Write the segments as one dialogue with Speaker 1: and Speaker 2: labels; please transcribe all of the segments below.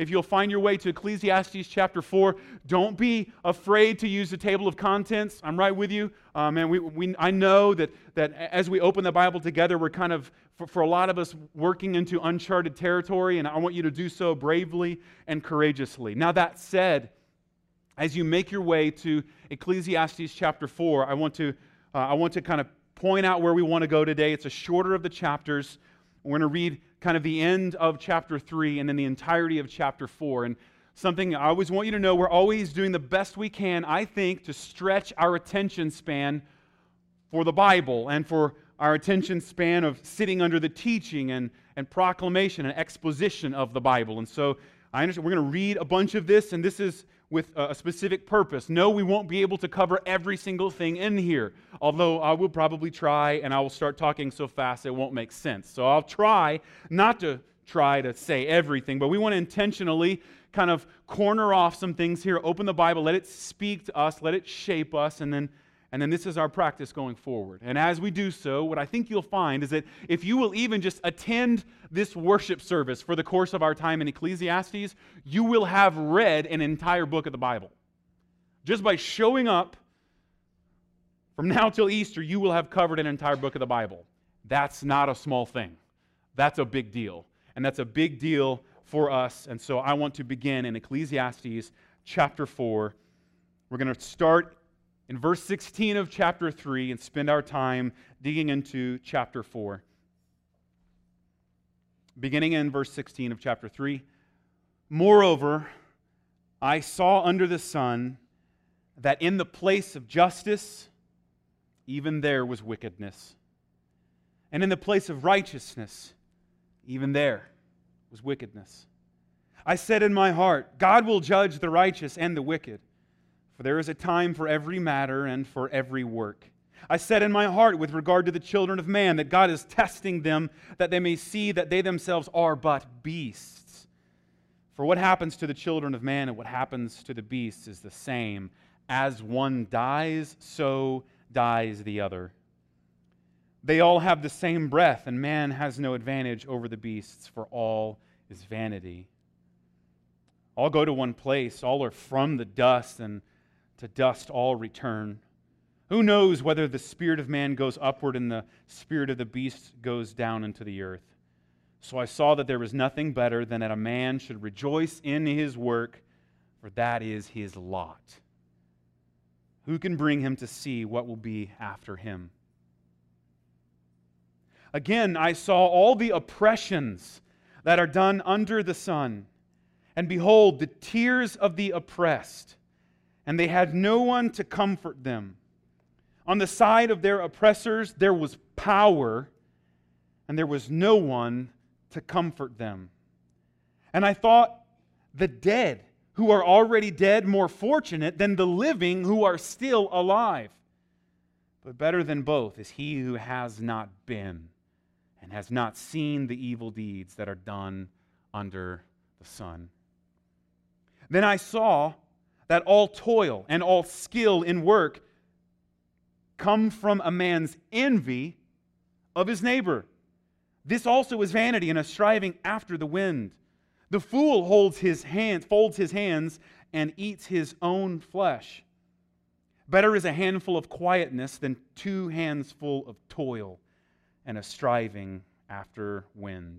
Speaker 1: if you'll find your way to Ecclesiastes chapter 4, don't be afraid to use the table of contents. I'm right with you. Um, and we, we, I know that, that as we open the Bible together, we're kind of, for, for a lot of us, working into uncharted territory, and I want you to do so bravely and courageously. Now, that said, as you make your way to Ecclesiastes chapter 4, I want to, uh, I want to kind of point out where we want to go today. It's a shorter of the chapters. We're going to read kind of the end of chapter 3 and then the entirety of chapter 4. And something I always want you to know we're always doing the best we can, I think, to stretch our attention span for the Bible and for our attention span of sitting under the teaching and, and proclamation and exposition of the Bible. And so I understand we're going to read a bunch of this, and this is with a specific purpose. No, we won't be able to cover every single thing in here, although I will probably try and I will start talking so fast it won't make sense. So I'll try not to try to say everything, but we want to intentionally kind of corner off some things here, open the Bible, let it speak to us, let it shape us, and then and then this is our practice going forward. And as we do so, what I think you'll find is that if you will even just attend this worship service for the course of our time in Ecclesiastes, you will have read an entire book of the Bible. Just by showing up from now till Easter, you will have covered an entire book of the Bible. That's not a small thing. That's a big deal. And that's a big deal for us. And so I want to begin in Ecclesiastes chapter 4. We're going to start in verse 16 of chapter 3 and spend our time digging into chapter 4. Beginning in verse 16 of chapter 3 Moreover, I saw under the sun that in the place of justice, even there was wickedness. And in the place of righteousness, even there was wickedness. I said in my heart, God will judge the righteous and the wicked. For there is a time for every matter and for every work. I said in my heart with regard to the children of man that God is testing them that they may see that they themselves are but beasts. For what happens to the children of man and what happens to the beasts is the same. As one dies, so dies the other. They all have the same breath, and man has no advantage over the beasts, for all is vanity. All go to one place, all are from the dust, and to dust all return. Who knows whether the spirit of man goes upward and the spirit of the beast goes down into the earth? So I saw that there was nothing better than that a man should rejoice in his work, for that is his lot. Who can bring him to see what will be after him? Again, I saw all the oppressions that are done under the sun, and behold, the tears of the oppressed and they had no one to comfort them. On the side of their oppressors, there was power, and there was no one to comfort them. And I thought, the dead who are already dead more fortunate than the living who are still alive. But better than both is he who has not been and has not seen the evil deeds that are done under the sun. Then I saw that all toil and all skill in work come from a man's envy of his neighbor. This also is vanity and a striving after the wind. The fool holds his hands, folds his hands, and eats his own flesh. Better is a handful of quietness than two hands full of toil and a striving after wind.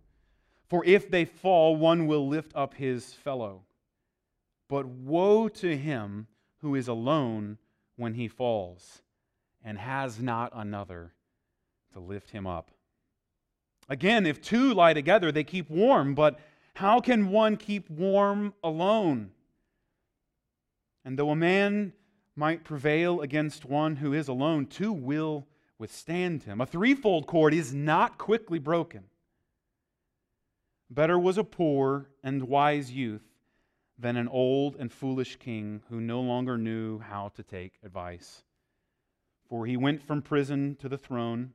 Speaker 1: For if they fall, one will lift up his fellow. But woe to him who is alone when he falls and has not another to lift him up. Again, if two lie together, they keep warm, but how can one keep warm alone? And though a man might prevail against one who is alone, two will withstand him. A threefold cord is not quickly broken. Better was a poor and wise youth than an old and foolish king who no longer knew how to take advice. For he went from prison to the throne,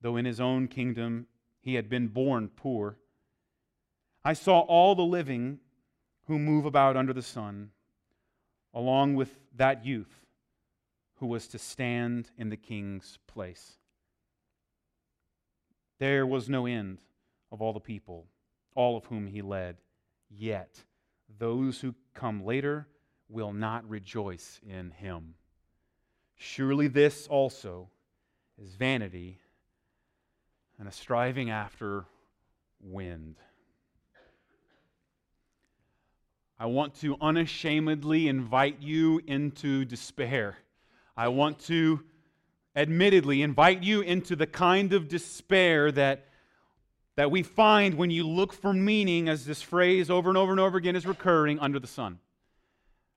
Speaker 1: though in his own kingdom he had been born poor. I saw all the living who move about under the sun, along with that youth who was to stand in the king's place. There was no end of all the people, all of whom he led. Yet those who come later will not rejoice in him. Surely this also is vanity and a striving after wind. I want to unashamedly invite you into despair. I want to admittedly invite you into the kind of despair that, that we find when you look for meaning, as this phrase over and over and over again is recurring, under the sun.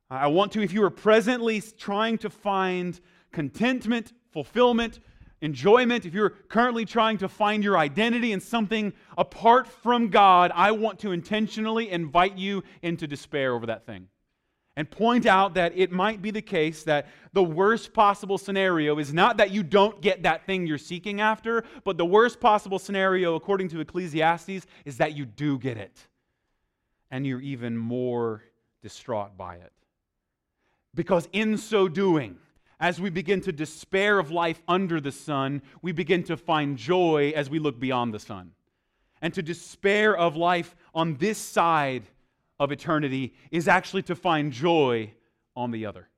Speaker 1: I want to, if you are presently trying to find contentment, fulfillment, enjoyment, if you're currently trying to find your identity in something apart from God, I want to intentionally invite you into despair over that thing. And point out that it might be the case that the worst possible scenario is not that you don't get that thing you're seeking after, but the worst possible scenario, according to Ecclesiastes, is that you do get it. And you're even more distraught by it. Because in so doing, as we begin to despair of life under the sun, we begin to find joy as we look beyond the sun. And to despair of life on this side of eternity is actually to find joy on the other.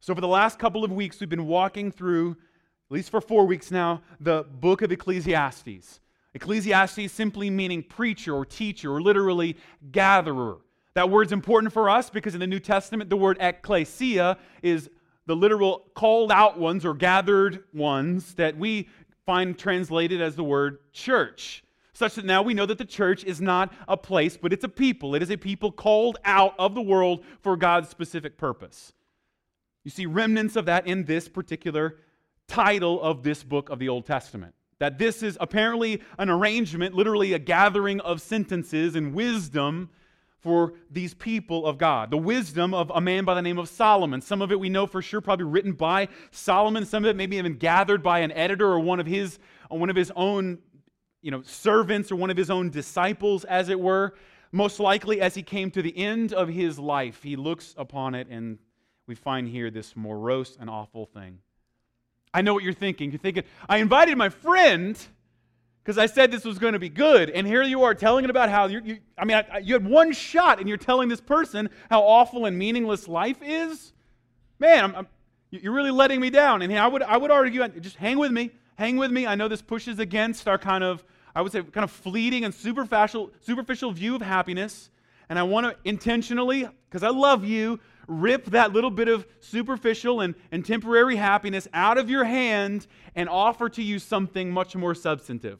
Speaker 1: So, for the last couple of weeks, we've been walking through, at least for four weeks now, the book of Ecclesiastes. Ecclesiastes simply meaning preacher or teacher or literally gatherer. That word's important for us because in the New Testament, the word ecclesia is the literal called out ones or gathered ones that we find translated as the word church. Such that now we know that the church is not a place, but it's a people. It is a people called out of the world for God's specific purpose. You see remnants of that in this particular title of this book of the Old Testament. That this is apparently an arrangement, literally a gathering of sentences and wisdom for these people of God. The wisdom of a man by the name of Solomon. Some of it we know for sure, probably written by Solomon. Some of it maybe even gathered by an editor or one of his, one of his own you know, servants or one of his own disciples, as it were. Most likely, as he came to the end of his life, he looks upon it and we find here this morose and awful thing. I know what you're thinking. You're thinking, I invited my friend because I said this was going to be good. And here you are telling it about how you, I mean, I, you had one shot and you're telling this person how awful and meaningless life is. Man, I'm, I'm, you're really letting me down. And I would, I would argue, just hang with me. Hang with me. I know this pushes against our kind of, I would say, kind of fleeting and superficial, superficial view of happiness. And I want to intentionally, because I love you, rip that little bit of superficial and, and temporary happiness out of your hand and offer to you something much more substantive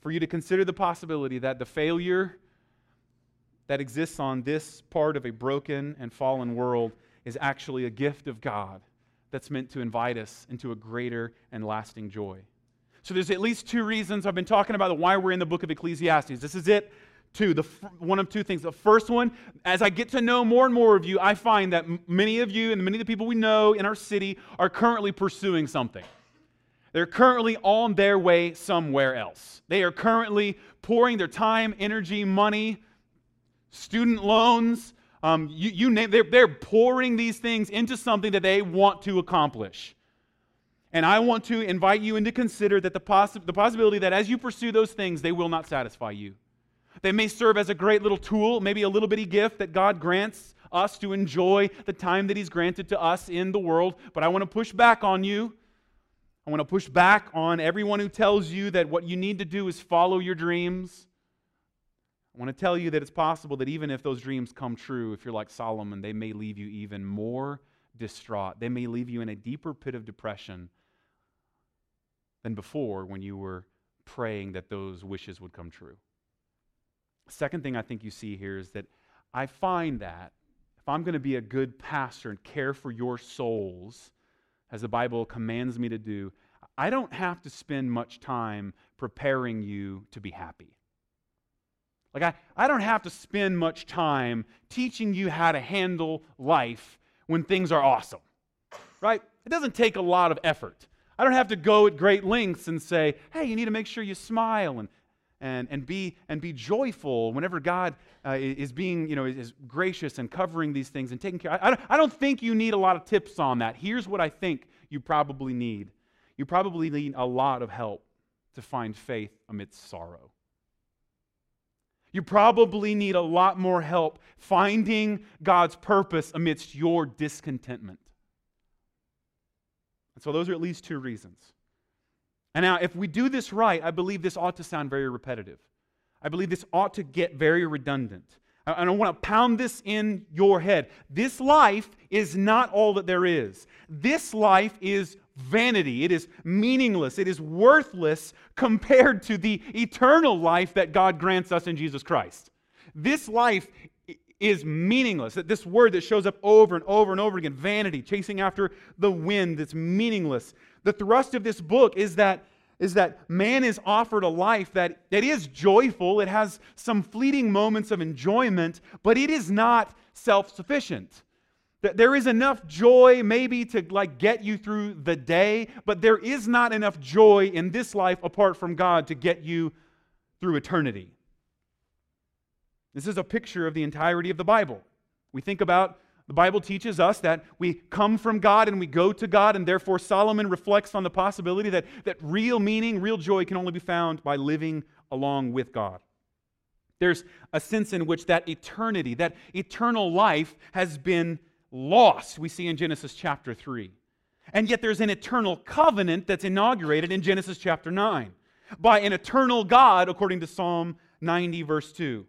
Speaker 1: for you to consider the possibility that the failure that exists on this part of a broken and fallen world is actually a gift of God that's meant to invite us into a greater and lasting joy. So there's at least two reasons I've been talking about why we're in the book of Ecclesiastes. This is it. Two, the one of two things. The first one, as I get to know more and more of you, I find that many of you and many of the people we know in our city are currently pursuing something. They're currently on their way somewhere else. They are currently pouring their time, energy, money, student loans. Um, you, you name, they're, they're pouring these things into something that they want to accomplish. And I want to invite you in to consider that the, possi- the possibility that as you pursue those things, they will not satisfy you. They may serve as a great little tool, maybe a little bitty gift that God grants us to enjoy the time that He's granted to us in the world. But I want to push back on you I want to push back on everyone who tells you that what you need to do is follow your dreams. I want to tell you that it's possible that even if those dreams come true, if you're like Solomon, they may leave you even more distraught. They may leave you in a deeper pit of depression than before when you were praying that those wishes would come true. Second thing I think you see here is that I find that if I'm going to be a good pastor and care for your souls, as the Bible commands me to do, I don't have to spend much time preparing you to be happy. Like, I, I don't have to spend much time teaching you how to handle life when things are awesome, right? It doesn't take a lot of effort. I don't have to go at great lengths and say, hey, you need to make sure you smile and, and, and, be, and be joyful whenever God uh, is being, you know, is gracious and covering these things and taking care. I, I don't think you need a lot of tips on that. Here's what I think you probably need. You probably need a lot of help to find faith amidst sorrow. You probably need a lot more help finding God's purpose amidst your discontentment. And so, those are at least two reasons. And now, if we do this right, I believe this ought to sound very repetitive. I believe this ought to get very redundant. I don't want to pound this in your head. This life is not all that there is. This life is vanity. It is meaningless. It is worthless compared to the eternal life that God grants us in Jesus Christ. This life is meaningless. That this word that shows up over and over and over again, vanity, chasing after the wind, that's meaningless. The thrust of this book is that is that man is offered a life that, that is joyful. It has some fleeting moments of enjoyment, but it is not self sufficient. That there is enough joy maybe to like get you through the day, but there is not enough joy in this life apart from God to get you through eternity. This is a picture of the entirety of the Bible. We think about the Bible teaches us that we come from God and we go to God, and therefore Solomon reflects on the possibility that, that real meaning, real joy can only be found by living along with God. There's a sense in which that eternity, that eternal life, has been lost, we see in Genesis chapter 3. And yet there's an eternal covenant that's inaugurated in Genesis chapter 9 by an eternal God, according to Psalm 90, verse 2.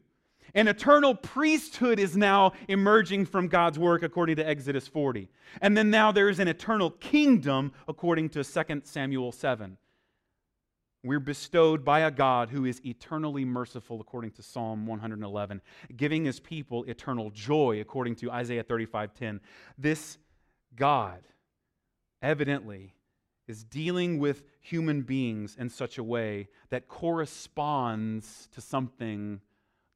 Speaker 1: An eternal priesthood is now emerging from God's work according to Exodus 40. And then now there is an eternal kingdom according to 2 Samuel 7. We're bestowed by a God who is eternally merciful according to Psalm 111, giving his people eternal joy according to Isaiah 35:10. This God evidently is dealing with human beings in such a way that corresponds to something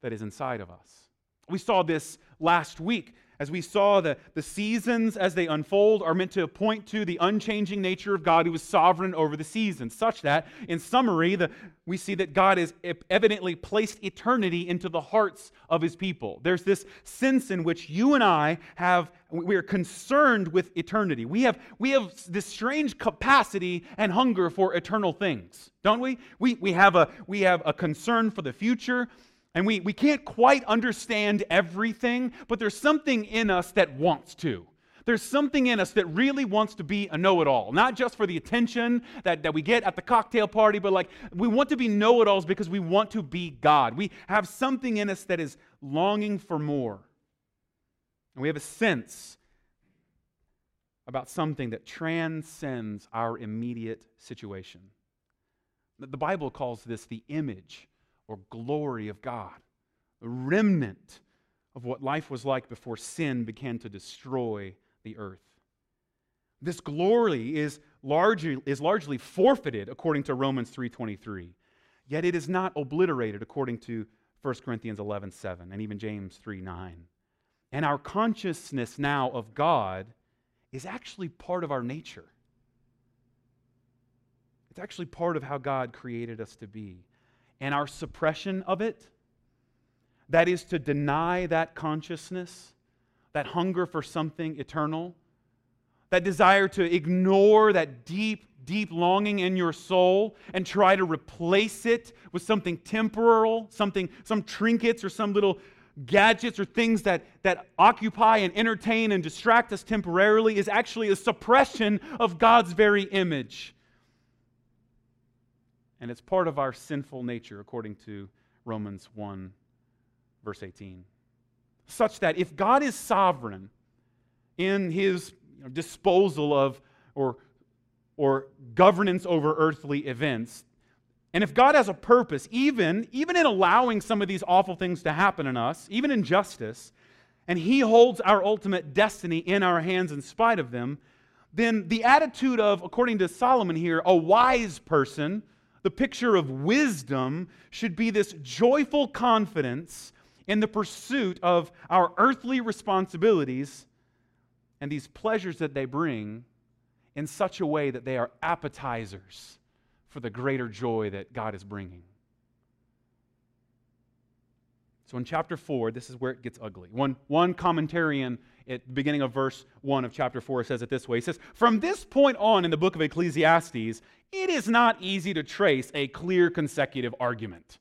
Speaker 1: that is inside of us. We saw this last week as we saw the, the seasons as they unfold are meant to point to the unchanging nature of God who is sovereign over the seasons, such that, in summary, the, we see that God has evidently placed eternity into the hearts of his people. There's this sense in which you and I have, we are concerned with eternity. We have, we have this strange capacity and hunger for eternal things, don't we? We, we, have, a, we have a concern for the future. And we, we can't quite understand everything, but there's something in us that wants to. There's something in us that really wants to be a know it all, not just for the attention that, that we get at the cocktail party, but like we want to be know it alls because we want to be God. We have something in us that is longing for more. And we have a sense about something that transcends our immediate situation. The Bible calls this the image or glory of God, a remnant of what life was like before sin began to destroy the earth. This glory is largely, is largely forfeited according to Romans 3.23, yet it is not obliterated according to 1 Corinthians 11.7 and even James 3.9. And our consciousness now of God is actually part of our nature. It's actually part of how God created us to be and our suppression of it, that is to deny that consciousness, that hunger for something eternal, that desire to ignore that deep, deep longing in your soul and try to replace it with something temporal, something, some trinkets or some little gadgets or things that, that occupy and entertain and distract us temporarily is actually a suppression of God's very image and it's part of our sinful nature, according to Romans 1, verse 18. Such that if God is sovereign in his disposal of or, or governance over earthly events, and if God has a purpose, even, even in allowing some of these awful things to happen in us, even in justice, and He holds our ultimate destiny in our hands in spite of them, then the attitude of, according to Solomon here, a wise person the picture of wisdom should be this joyful confidence in the pursuit of our earthly responsibilities and these pleasures that they bring in such a way that they are appetizers for the greater joy that God is bringing. So in chapter 4, this is where it gets ugly. One, one commentarian at the beginning of verse 1 of chapter 4 says it this way He says, From this point on in the book of Ecclesiastes, it is not easy to trace a clear consecutive argument.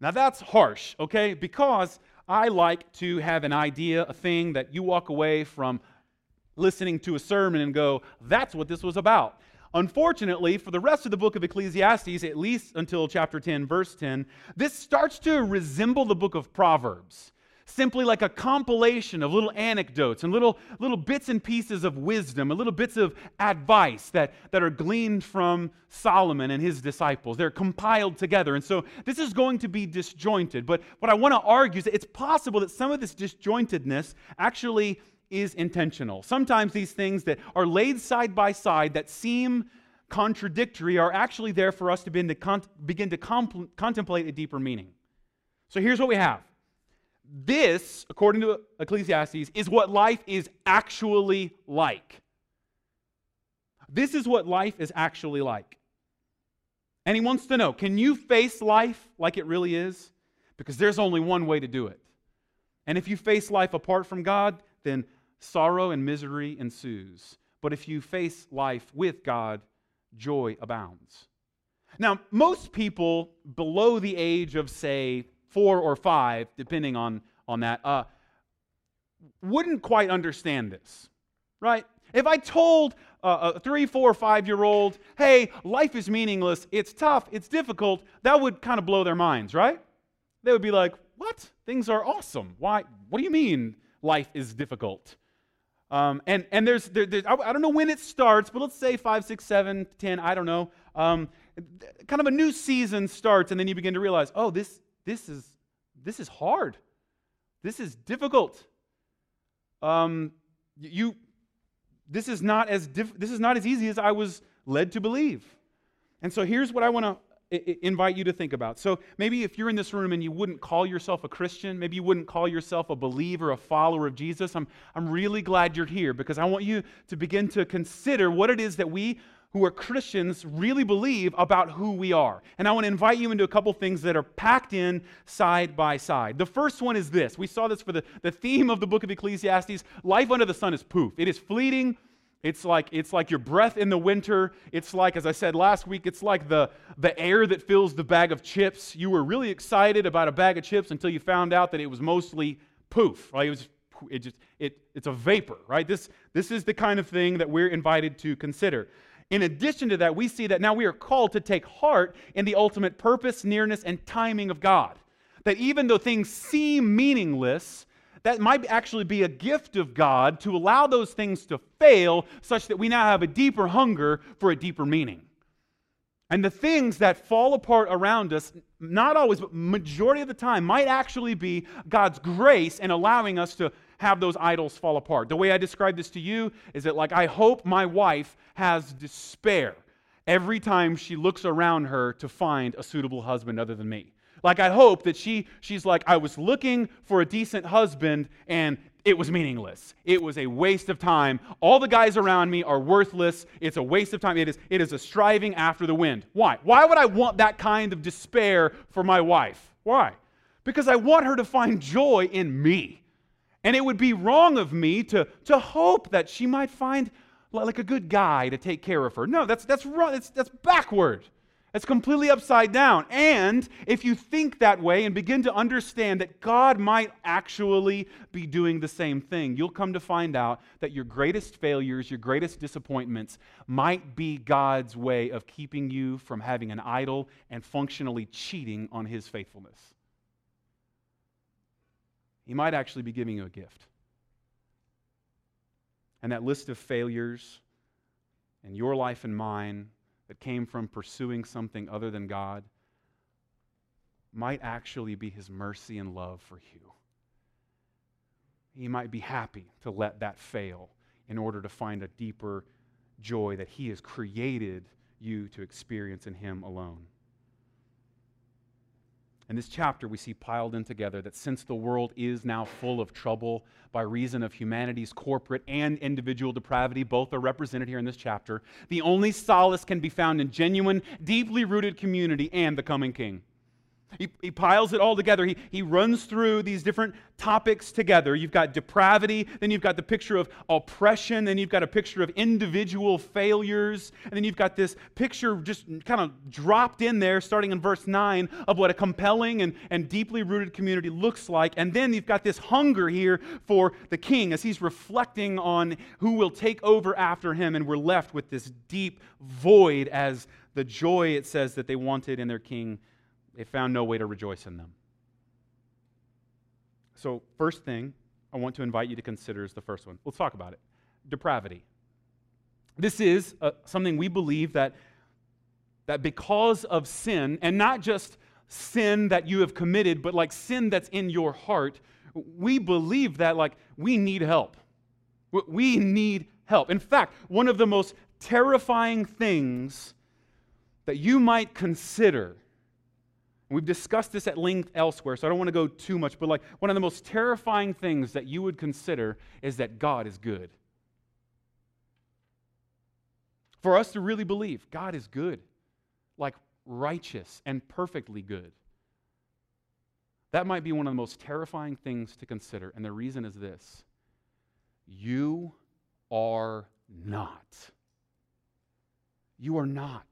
Speaker 1: Now that's harsh, okay? Because I like to have an idea, a thing that you walk away from listening to a sermon and go, that's what this was about. Unfortunately, for the rest of the book of Ecclesiastes, at least until chapter 10, verse 10, this starts to resemble the book of Proverbs. Simply like a compilation of little anecdotes and little, little bits and pieces of wisdom and little bits of advice that, that are gleaned from Solomon and his disciples. They're compiled together. And so this is going to be disjointed. But what I want to argue is that it's possible that some of this disjointedness actually is intentional. Sometimes these things that are laid side by side that seem contradictory are actually there for us to begin to, con- begin to contemplate a deeper meaning. So here's what we have. This, according to Ecclesiastes, is what life is actually like. This is what life is actually like. And he wants to know can you face life like it really is? Because there's only one way to do it. And if you face life apart from God, then sorrow and misery ensues. But if you face life with God, joy abounds. Now, most people below the age of, say, four or five, depending on, on that, uh, wouldn't quite understand this, right? If I told uh, a three, four, five year old, hey, life is meaningless, it's tough, it's difficult, that would kind of blow their minds, right? They would be like, what? Things are awesome. Why? What do you mean life is difficult? Um, and, and there's, there, there's, I don't know when it starts, but let's say five, six, seven, ten, I don't know. Um, kind of a new season starts, and then you begin to realize, oh, this, this, is, this is hard. This is difficult. Um, you, this is not as diff- this is not as easy as I was led to believe. And so here's what I want to invite you to think about. So maybe if you're in this room and you wouldn't call yourself a Christian, maybe you wouldn't call yourself a believer, a follower of Jesus, I'm, I'm really glad you're here because I want you to begin to consider what it is that we who are Christians really believe about who we are. And I want to invite you into a couple things that are packed in side by side. The first one is this. We saw this for the, the theme of the book of Ecclesiastes. Life under the sun is poof. It is fleeting, it's like, it's like your breath in the winter. It's like, as I said last week, it's like the, the air that fills the bag of chips. You were really excited about a bag of chips until you found out that it was mostly poof. Right? It was, it just, it, it's a vapor, right? This, this is the kind of thing that we're invited to consider. In addition to that, we see that now we are called to take heart in the ultimate purpose, nearness, and timing of God. That even though things seem meaningless, that might actually be a gift of God to allow those things to fail such that we now have a deeper hunger for a deeper meaning. And the things that fall apart around us, not always, but majority of the time, might actually be God's grace in allowing us to have those idols fall apart. The way I describe this to you is that, like, I hope my wife has despair every time she looks around her to find a suitable husband other than me. Like I hope that she she's like I was looking for a decent husband and it was meaningless. It was a waste of time. All the guys around me are worthless. It's a waste of time. It is, it is a striving after the wind. Why? Why would I want that kind of despair for my wife? Why? Because I want her to find joy in me. And it would be wrong of me to, to hope that she might find like a good guy to take care of her. No, that's, that's wrong. That's, that's backward. It's completely upside down. And if you think that way and begin to understand that God might actually be doing the same thing, you'll come to find out that your greatest failures, your greatest disappointments might be God's way of keeping you from having an idol and functionally cheating on His faithfulness. He might actually be giving you a gift. And that list of failures in your life and mine that came from pursuing something other than God might actually be His mercy and love for you. He might be happy to let that fail in order to find a deeper joy that He has created you to experience in Him alone. In this chapter, we see piled in together that since the world is now full of trouble by reason of humanity's corporate and individual depravity, both are represented here in this chapter, the only solace can be found in genuine, deeply rooted community and the coming King. He, he piles it all together. He, he runs through these different topics together. You've got depravity, then you've got the picture of oppression, then you've got a picture of individual failures, and then you've got this picture just kind of dropped in there, starting in verse 9, of what a compelling and, and deeply rooted community looks like. And then you've got this hunger here for the king as he's reflecting on who will take over after him, and we're left with this deep void as the joy it says that they wanted in their king they found no way to rejoice in them. So, first thing I want to invite you to consider is the first one. Let's talk about it depravity. This is uh, something we believe that, that because of sin, and not just sin that you have committed, but like sin that's in your heart, we believe that like we need help. We need help. In fact, one of the most terrifying things that you might consider We've discussed this at length elsewhere, so I don't want to go too much, but like one of the most terrifying things that you would consider is that God is good. For us to really believe God is good, like righteous and perfectly good, that might be one of the most terrifying things to consider. And the reason is this you are not. You are not.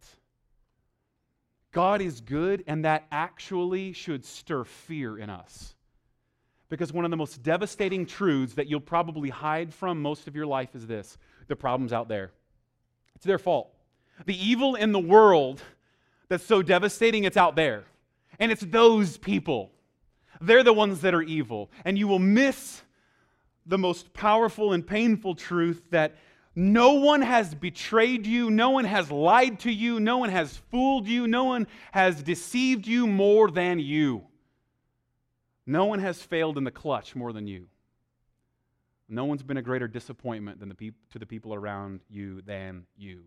Speaker 1: God is good, and that actually should stir fear in us. Because one of the most devastating truths that you'll probably hide from most of your life is this the problem's out there. It's their fault. The evil in the world that's so devastating, it's out there. And it's those people. They're the ones that are evil. And you will miss the most powerful and painful truth that no one has betrayed you. No one has lied to you. No one has fooled you. No one has deceived you more than you. No one has failed in the clutch more than you. No one's been a greater disappointment than the peop- to the people around you than you.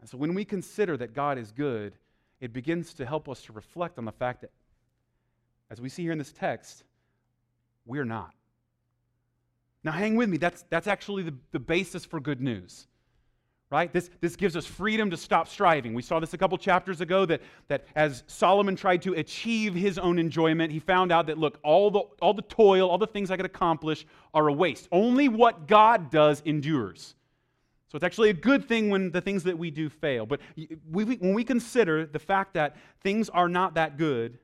Speaker 1: And so when we consider that God is good, it begins to help us to reflect on the fact that, as we see here in this text, we're not. Now, hang with me. That's, that's actually the, the basis for good news. Right? This, this gives us freedom to stop striving. We saw this a couple chapters ago that, that as Solomon tried to achieve his own enjoyment, he found out that, look, all the, all the toil, all the things I could accomplish are a waste. Only what God does endures. So it's actually a good thing when the things that we do fail. But we, when we consider the fact that things are not that good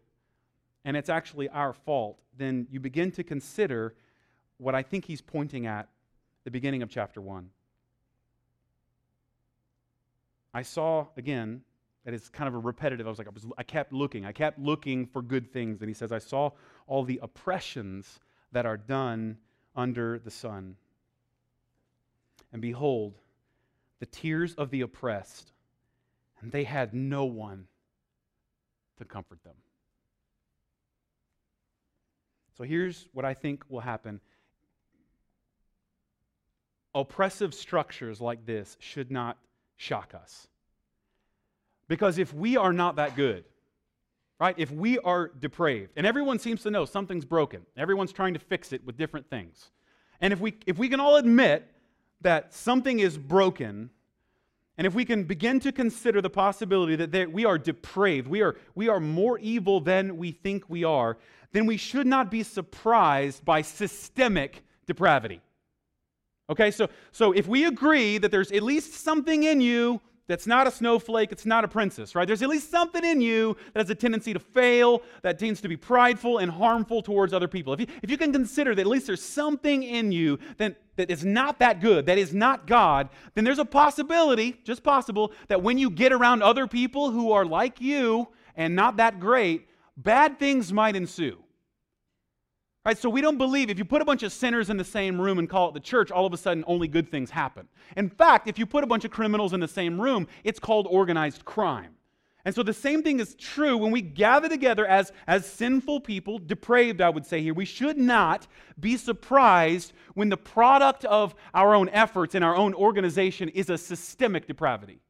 Speaker 1: and it's actually our fault, then you begin to consider what I think he's pointing at the beginning of chapter 1. I saw, again, that it's kind of a repetitive. I was like, I, was, I kept looking. I kept looking for good things. And he says, I saw all the oppressions that are done under the sun. And behold, the tears of the oppressed, and they had no one to comfort them. So here's what I think will happen oppressive structures like this should not shock us. Because if we are not that good, right, if we are depraved, and everyone seems to know something's broken, everyone's trying to fix it with different things. And if we, if we can all admit that something is broken, and if we can begin to consider the possibility that we are depraved, we are, we are more evil than we think we are, then we should not be surprised by systemic depravity. Okay, so, so if we agree that there's at least something in you that's not a snowflake, it's not a princess, right? There's at least something in you that has a tendency to fail, that tends to be prideful and harmful towards other people. If you, if you can consider that at least there's something in you that, that is not that good, that is not God, then there's a possibility, just possible, that when you get around other people who are like you and not that great, bad things might ensue. Right, so we don't believe if you put a bunch of sinners in the same room and call it the church, all of a sudden only good things happen. In fact, if you put a bunch of criminals in the same room, it's called organized crime. And so the same thing is true when we gather together as, as sinful people, depraved, I would say here. We should not be surprised when the product of our own efforts and our own organization is a systemic depravity.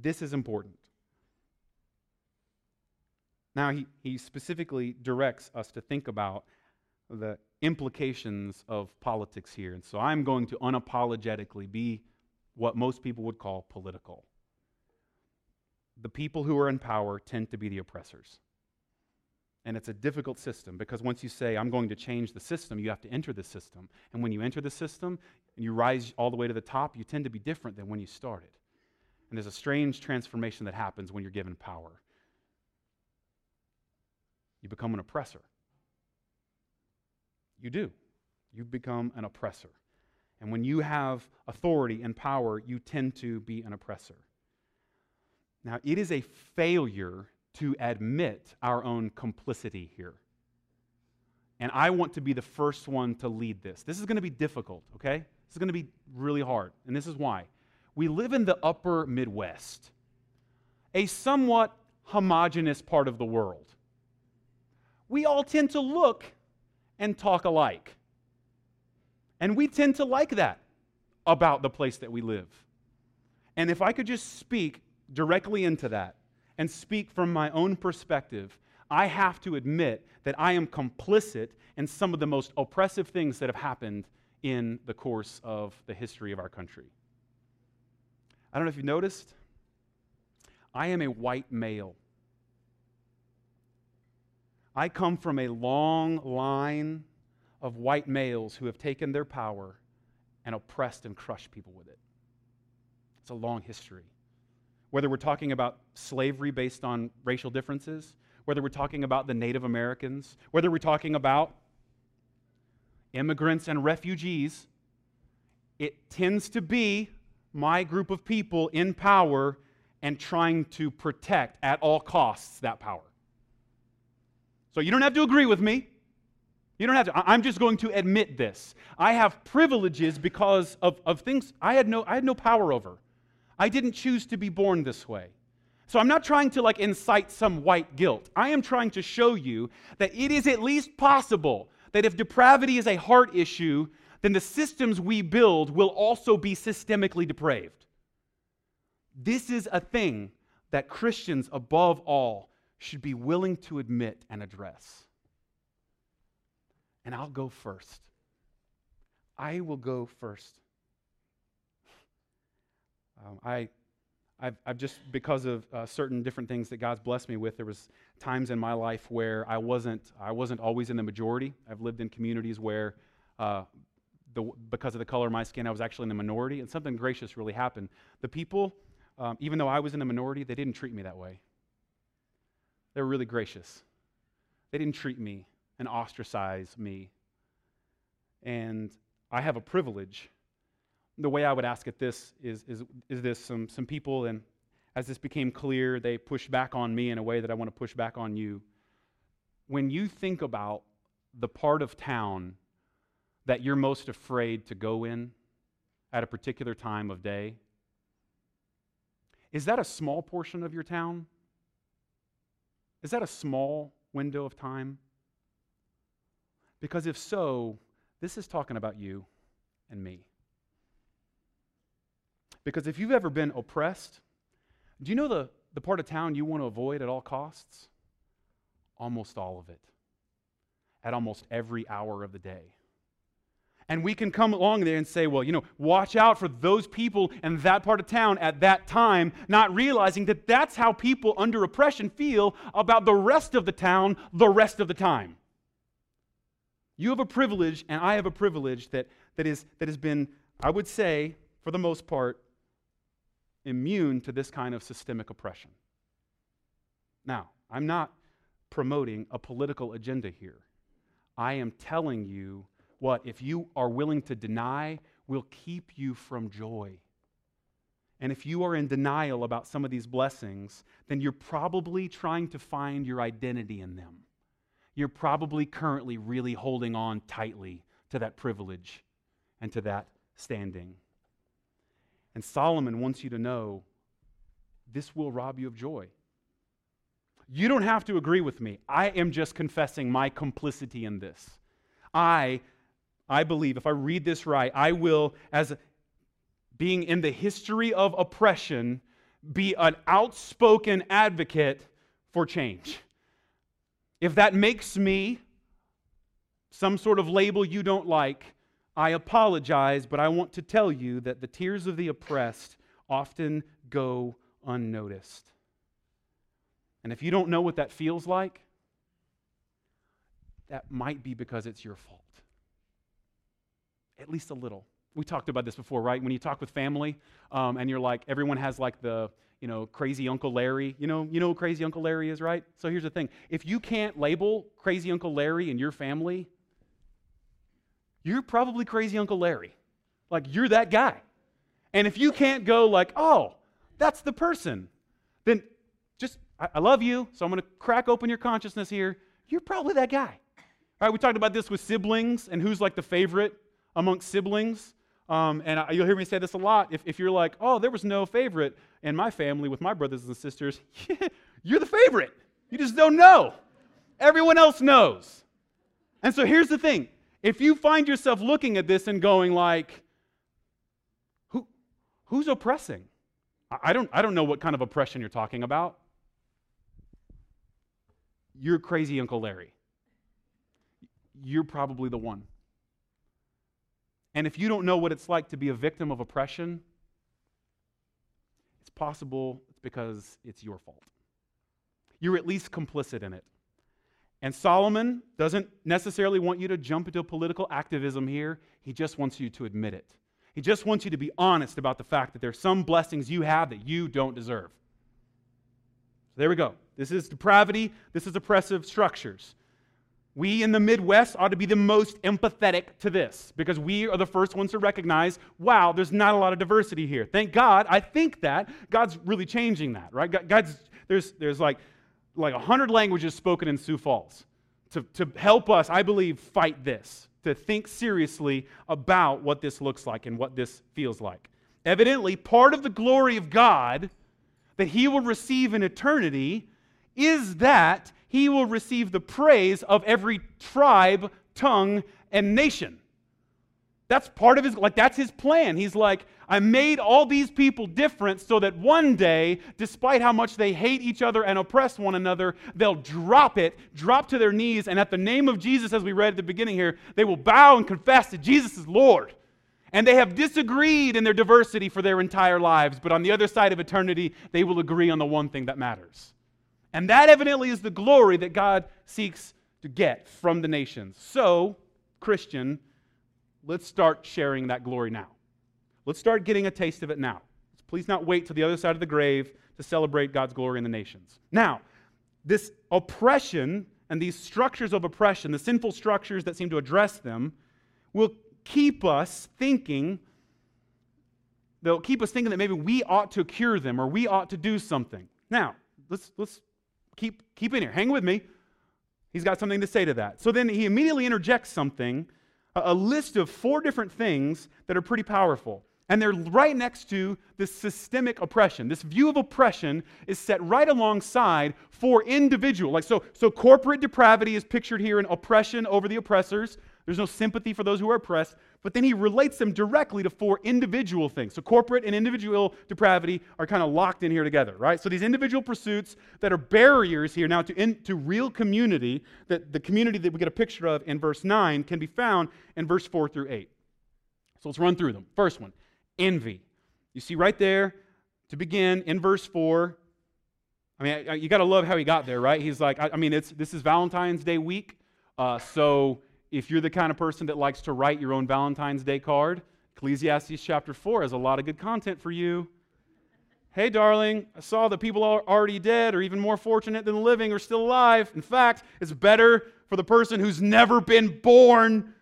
Speaker 1: This is important. Now, he, he specifically directs us to think about the implications of politics here. And so I'm going to unapologetically be what most people would call political. The people who are in power tend to be the oppressors. And it's a difficult system because once you say, I'm going to change the system, you have to enter the system. And when you enter the system and you rise all the way to the top, you tend to be different than when you started. And there's a strange transformation that happens when you're given power. You become an oppressor. You do. You become an oppressor. And when you have authority and power, you tend to be an oppressor. Now, it is a failure to admit our own complicity here. And I want to be the first one to lead this. This is going to be difficult, okay? This is going to be really hard. And this is why. We live in the upper Midwest, a somewhat homogenous part of the world. We all tend to look and talk alike. And we tend to like that about the place that we live. And if I could just speak directly into that and speak from my own perspective, I have to admit that I am complicit in some of the most oppressive things that have happened in the course of the history of our country. I don't know if you noticed, I am a white male. I come from a long line of white males who have taken their power and oppressed and crushed people with it. It's a long history. Whether we're talking about slavery based on racial differences, whether we're talking about the Native Americans, whether we're talking about immigrants and refugees, it tends to be my group of people in power and trying to protect at all costs that power. So you don't have to agree with me. You don't have to. I'm just going to admit this. I have privileges because of, of things I had, no, I had no power over. I didn't choose to be born this way. So I'm not trying to like incite some white guilt. I am trying to show you that it is at least possible that if depravity is a heart issue, then the systems we build will also be systemically depraved. This is a thing that Christians, above all, should be willing to admit and address. And I'll go first. I will go first. Um, I, I've, I've, just, because of uh, certain different things that God's blessed me with, there was times in my life where I wasn't, I wasn't always in the majority. I've lived in communities where, uh, the, because of the color of my skin, I was actually in the minority, and something gracious really happened. The people, um, even though I was in the minority, they didn't treat me that way. They were really gracious. They didn't treat me and ostracize me. And I have a privilege. The way I would ask it this is, is, is this some, some people, and as this became clear, they pushed back on me in a way that I want to push back on you. When you think about the part of town that you're most afraid to go in at a particular time of day, is that a small portion of your town? Is that a small window of time? Because if so, this is talking about you and me. Because if you've ever been oppressed, do you know the, the part of town you want to avoid at all costs? Almost all of it. At almost every hour of the day. And we can come along there and say, well, you know, watch out for those people in that part of town at that time, not realizing that that's how people under oppression feel about the rest of the town the rest of the time. You have a privilege, and I have a privilege that, that, is, that has been, I would say, for the most part, immune to this kind of systemic oppression. Now, I'm not promoting a political agenda here. I am telling you what, if you are willing to deny, will keep you from joy. And if you are in denial about some of these blessings, then you're probably trying to find your identity in them. You're probably currently really holding on tightly to that privilege and to that standing. And Solomon wants you to know this will rob you of joy. You don't have to agree with me. I am just confessing my complicity in this. I I believe, if I read this right, I will, as being in the history of oppression, be an outspoken advocate for change. If that makes me some sort of label you don't like, I apologize, but I want to tell you that the tears of the oppressed often go unnoticed. And if you don't know what that feels like, that might be because it's your fault. At least a little. We talked about this before, right? When you talk with family um, and you're like, everyone has like the, you know, crazy Uncle Larry. You know, you know crazy Uncle Larry is, right? So here's the thing. If you can't label crazy Uncle Larry in your family, you're probably crazy Uncle Larry. Like you're that guy. And if you can't go like, oh, that's the person, then just, I, I love you, so I'm going to crack open your consciousness here. You're probably that guy. All right, we talked about this with siblings and who's like the favorite amongst siblings. Um, and I, you'll hear me say this a lot. If, if you're like, oh, there was no favorite in my family with my brothers and sisters, you're the favorite. You just don't know. Everyone else knows. And so here's the thing if you find yourself looking at this and going like, Who, who's oppressing? I don't, I don't know what kind of oppression you're talking about. You're crazy Uncle Larry. You're probably the one. And if you don't know what it's like to be a victim of oppression, it's possible it's because it's your fault. You're at least complicit in it. And Solomon doesn't necessarily want you to jump into political activism here. He just wants you to admit it. He just wants you to be honest about the fact that there's some blessings you have that you don't deserve. So there we go. This is depravity. This is oppressive structures. We in the Midwest ought to be the most empathetic to this because we are the first ones to recognize wow, there's not a lot of diversity here. Thank God. I think that God's really changing that, right? God's, there's, there's like like 100 languages spoken in Sioux Falls to, to help us, I believe, fight this, to think seriously about what this looks like and what this feels like. Evidently, part of the glory of God that he will receive in eternity is that he will receive the praise of every tribe, tongue, and nation. That's part of his, like, that's his plan. He's like, I made all these people different so that one day, despite how much they hate each other and oppress one another, they'll drop it, drop to their knees, and at the name of Jesus, as we read at the beginning here, they will bow and confess that Jesus is Lord. And they have disagreed in their diversity for their entire lives, but on the other side of eternity, they will agree on the one thing that matters. And that evidently is the glory that God seeks to get from the nations. So, Christian, let's start sharing that glory now. Let's start getting a taste of it now. Please not wait till the other side of the grave to celebrate God's glory in the nations. Now, this oppression and these structures of oppression, the sinful structures that seem to address them, will keep us thinking, they'll keep us thinking that maybe we ought to cure them or we ought to do something. Now, let's, let's keep, keep in here. Hang with me. He's got something to say to that. So then he immediately interjects something, a, a list of four different things that are pretty powerful. And they're right next to this systemic oppression. This view of oppression is set right alongside for individual. Like so, so corporate depravity is pictured here in oppression over the oppressors. There's no sympathy for those who are oppressed. But then he relates them directly to four individual things. So corporate and individual depravity are kind of locked in here together, right? So these individual pursuits that are barriers here now to, in, to real community, that the community that we get a picture of in verse 9 can be found in verse 4 through 8. So let's run through them. First one envy. You see right there to begin in verse 4. I mean, you got to love how he got there, right? He's like, I, mean, it's, this is Valentine's Day week. Uh, so if you're the kind of person that likes to write your own Valentine's Day card, Ecclesiastes chapter 4 has a lot of good content for you. Hey, darling, I saw that people are already dead or even more fortunate than living are still alive. In fact, it's better for the person who's never been born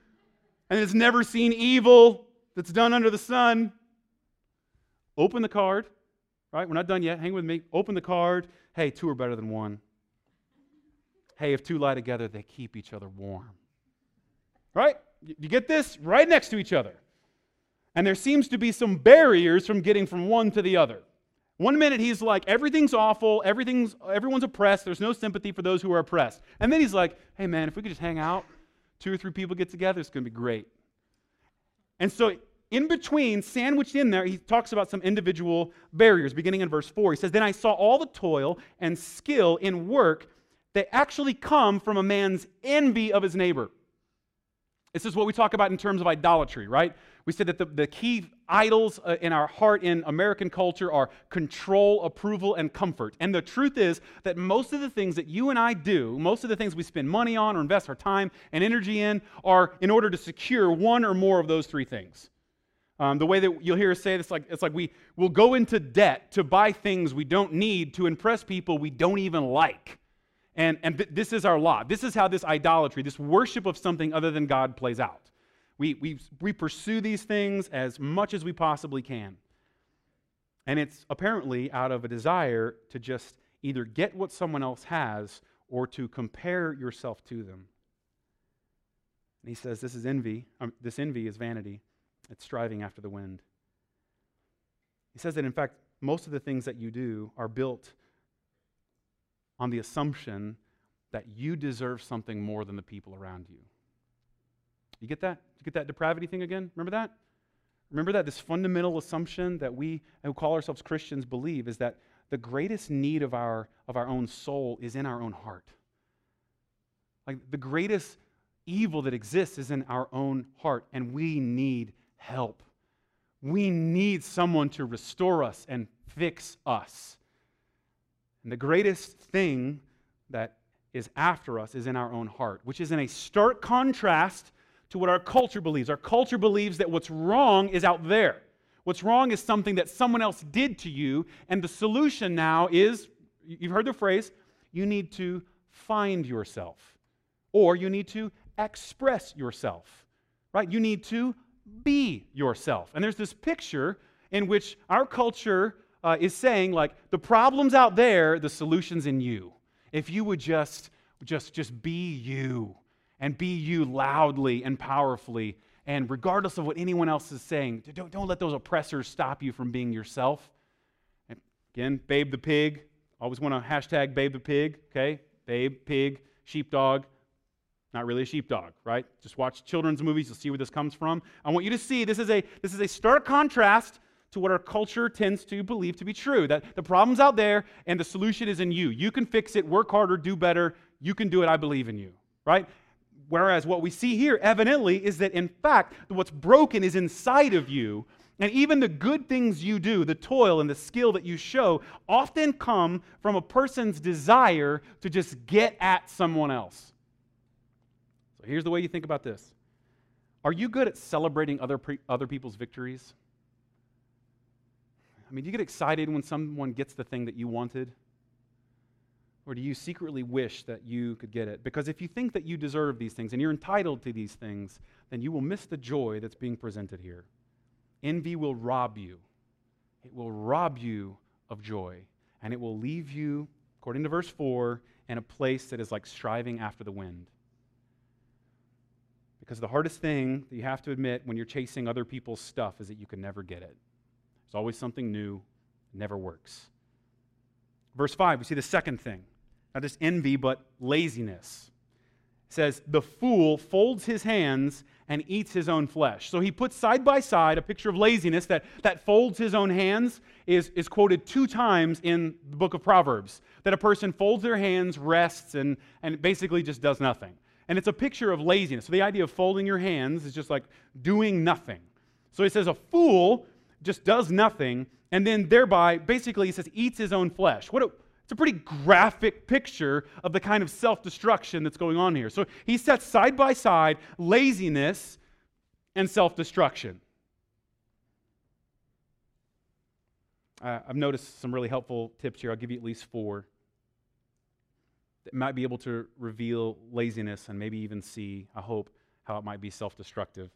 Speaker 1: and has never seen evil that's done under the sun Open the card, right? We're not done yet. Hang with me. Open the card. Hey, two are better than one. Hey, if two lie together, they keep each other warm. Right? You get this? Right next to each other. And there seems to be some barriers from getting from one to the other. One minute he's like, everything's awful, everything's everyone's oppressed, there's no sympathy for those who are oppressed. And then he's like, hey man, if we could just hang out, two or three people get together, it's gonna be great. And so in between, sandwiched in there, he talks about some individual barriers, beginning in verse 4. He says, Then I saw all the toil and skill in work that actually come from a man's envy of his neighbor. This is what we talk about in terms of idolatry, right? We said that the, the key idols uh, in our heart in American culture are control, approval, and comfort. And the truth is that most of the things that you and I do, most of the things we spend money on or invest our time and energy in, are in order to secure one or more of those three things. Um, the way that you'll hear us say this, like it's like we will go into debt to buy things we don't need to impress people we don't even like. And, and th- this is our lot. This is how this idolatry, this worship of something other than God plays out. We, we, we pursue these things as much as we possibly can. And it's apparently out of a desire to just either get what someone else has or to compare yourself to them. And he says this is envy. Um, this envy is vanity. It's striving after the wind. He says that, in fact, most of the things that you do are built on the assumption that you deserve something more than the people around you. You get that? You get that depravity thing again? Remember that? Remember that this fundamental assumption that we who call ourselves Christians believe is that the greatest need of our of our own soul is in our own heart. Like the greatest evil that exists is in our own heart and we need help. We need someone to restore us and fix us. And the greatest thing that is after us is in our own heart, which is in a stark contrast to what our culture believes. Our culture believes that what's wrong is out there. What's wrong is something that someone else did to you, and the solution now is you've heard the phrase you need to find yourself, or you need to express yourself, right? You need to be yourself. And there's this picture in which our culture uh, is saying, like, the problem's out there, the solution's in you. If you would just, just, just be you and be you loudly and powerfully, and regardless of what anyone else is saying, don't, don't let those oppressors stop you from being yourself. And again, Babe the pig. Always want to hashtag Babe the pig, okay? Babe, pig, sheepdog. Not really a sheepdog, right? Just watch children's movies, you'll see where this comes from. I want you to see this is a, this is a stark contrast to what our culture tends to believe to be true that the problem's out there and the solution is in you. You can fix it, work harder, do better. You can do it. I believe in you, right? Whereas what we see here evidently is that in fact, what's broken is inside of you. And even the good things you do, the toil and the skill that you show, often come from a person's desire to just get at someone else. So here's the way you think about this Are you good at celebrating other, pre- other people's victories? I mean, do you get excited when someone gets the thing that you wanted? Or do you secretly wish that you could get it? Because if you think that you deserve these things and you're entitled to these things, then you will miss the joy that's being presented here. Envy will rob you. It will rob you of joy. And it will leave you, according to verse 4, in a place that is like striving after the wind. Because the hardest thing that you have to admit when you're chasing other people's stuff is that you can never get it. There's always something new, never works. Verse 5, we see the second thing. Not just envy, but laziness. It says, The fool folds his hands and eats his own flesh. So he puts side by side a picture of laziness that, that folds his own hands, is, is quoted two times in the book of Proverbs. That a person folds their hands, rests, and, and basically just does nothing. And it's a picture of laziness. So the idea of folding your hands is just like doing nothing. So he says, A fool just does nothing, and then thereby, basically, he says, eats his own flesh. What a, it's a pretty graphic picture of the kind of self destruction that's going on here. So he sets side by side laziness and self destruction. Uh, I've noticed some really helpful tips here. I'll give you at least four that might be able to reveal laziness and maybe even see, I hope, how it might be self destructive.